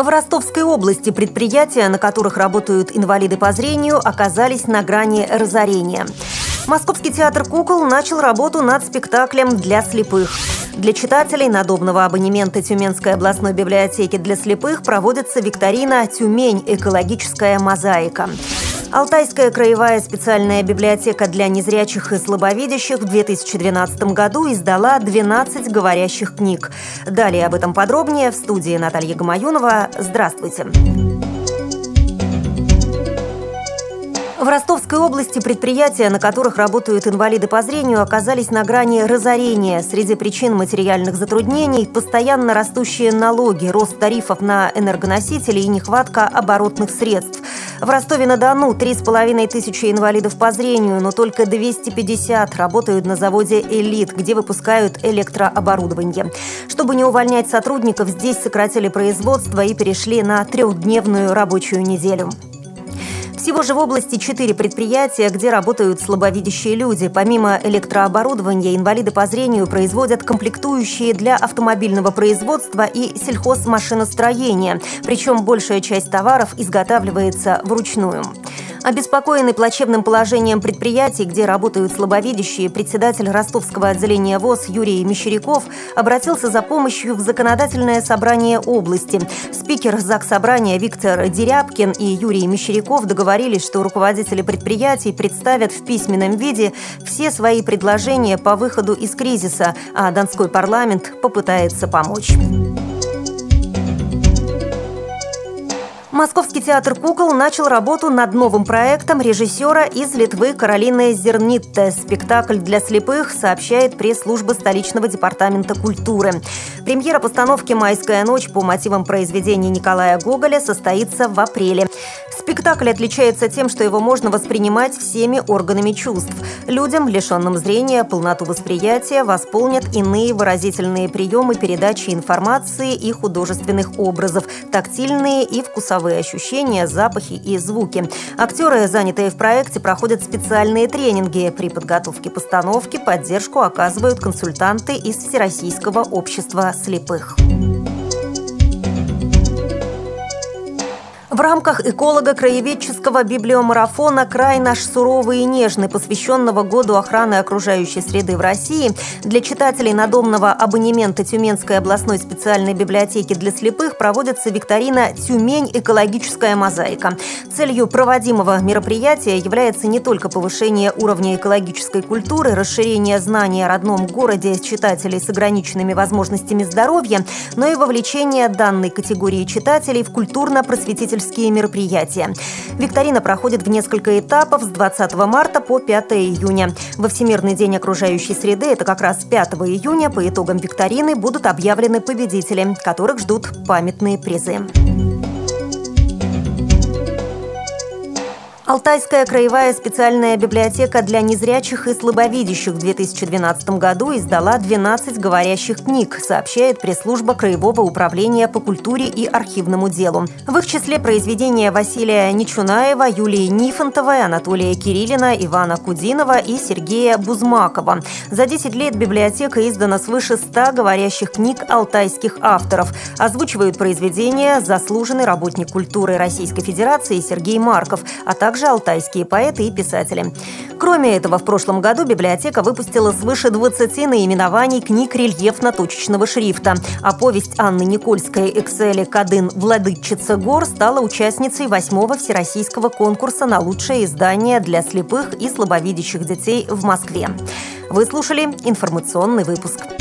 В Ростовской области предприятия, на которых работают инвалиды по зрению, оказались на грани разорения. Московский театр кукол начал работу над спектаклем для слепых. Для читателей надобного абонемента Тюменской областной библиотеки для слепых проводится викторина «Тюмень. Экологическая мозаика». Алтайская краевая специальная библиотека для незрячих и слабовидящих в 2012 году издала 12 говорящих книг. Далее об этом подробнее в студии Наталья Гамаюнова. Здравствуйте. Здравствуйте. В Ростовской области предприятия, на которых работают инвалиды по зрению, оказались на грани разорения. Среди причин материальных затруднений – постоянно растущие налоги, рост тарифов на энергоносители и нехватка оборотных средств. В Ростове-на-Дону 3,5 тысячи инвалидов по зрению, но только 250 работают на заводе «Элит», где выпускают электрооборудование. Чтобы не увольнять сотрудников, здесь сократили производство и перешли на трехдневную рабочую неделю. Всего же в области четыре предприятия, где работают слабовидящие люди. Помимо электрооборудования, инвалиды по зрению производят комплектующие для автомобильного производства и сельхозмашиностроения. Причем большая часть товаров изготавливается вручную. Обеспокоенный плачевным положением предприятий, где работают слабовидящие, председатель ростовского отделения ВОЗ Юрий Мещеряков обратился за помощью в законодательное собрание области. Спикер ЗАГС Собрания Виктор Дерябкин и Юрий Мещеряков договорились, что руководители предприятий представят в письменном виде все свои предложения по выходу из кризиса, а Донской парламент попытается помочь. Московский театр кукол начал работу над новым проектом режиссера из Литвы Каролины Зернитте. Спектакль для слепых, сообщает пресс-служба столичного департамента культуры. Премьера постановки «Майская ночь» по мотивам произведения Николая Гоголя состоится в апреле. Спектакль отличается тем, что его можно воспринимать всеми органами чувств. Людям, лишенным зрения, полноту восприятия восполнят иные выразительные приемы передачи информации и художественных образов, тактильные и вкусовые ощущения, запахи и звуки. Актеры, занятые в проекте, проходят специальные тренинги. При подготовке постановки поддержку оказывают консультанты из Всероссийского общества слепых. В рамках эколого-краеведческого библиомарафона «Край наш суровый и нежный», посвященного Году охраны окружающей среды в России, для читателей надомного абонемента Тюменской областной специальной библиотеки для слепых проводится викторина «Тюмень. Экологическая мозаика». Целью проводимого мероприятия является не только повышение уровня экологической культуры, расширение знаний о родном городе читателей с ограниченными возможностями здоровья, но и вовлечение данной категории читателей в культурно-просветительскую тематические мероприятия. Викторина проходит в несколько этапов с 20 марта по 5 июня. Во Всемирный день окружающей среды, это как раз 5 июня, по итогам викторины будут объявлены победители, которых ждут памятные призы. Алтайская краевая специальная библиотека для незрячих и слабовидящих в 2012 году издала 12 говорящих книг, сообщает пресс-служба Краевого управления по культуре и архивному делу. В их числе произведения Василия Нечунаева, Юлии Нифонтовой, Анатолия Кириллина, Ивана Кудинова и Сергея Бузмакова. За 10 лет библиотека издана свыше 100 говорящих книг алтайских авторов. Озвучивают произведения заслуженный работник культуры Российской Федерации Сергей Марков, а также также алтайские поэты и писатели. Кроме этого, в прошлом году библиотека выпустила свыше 20 наименований книг рельефно-точечного шрифта, а повесть Анны Никольской «Эксели Кадын. Владычица гор» стала участницей восьмого всероссийского конкурса на лучшее издание для слепых и слабовидящих детей в Москве. Вы слушали информационный выпуск.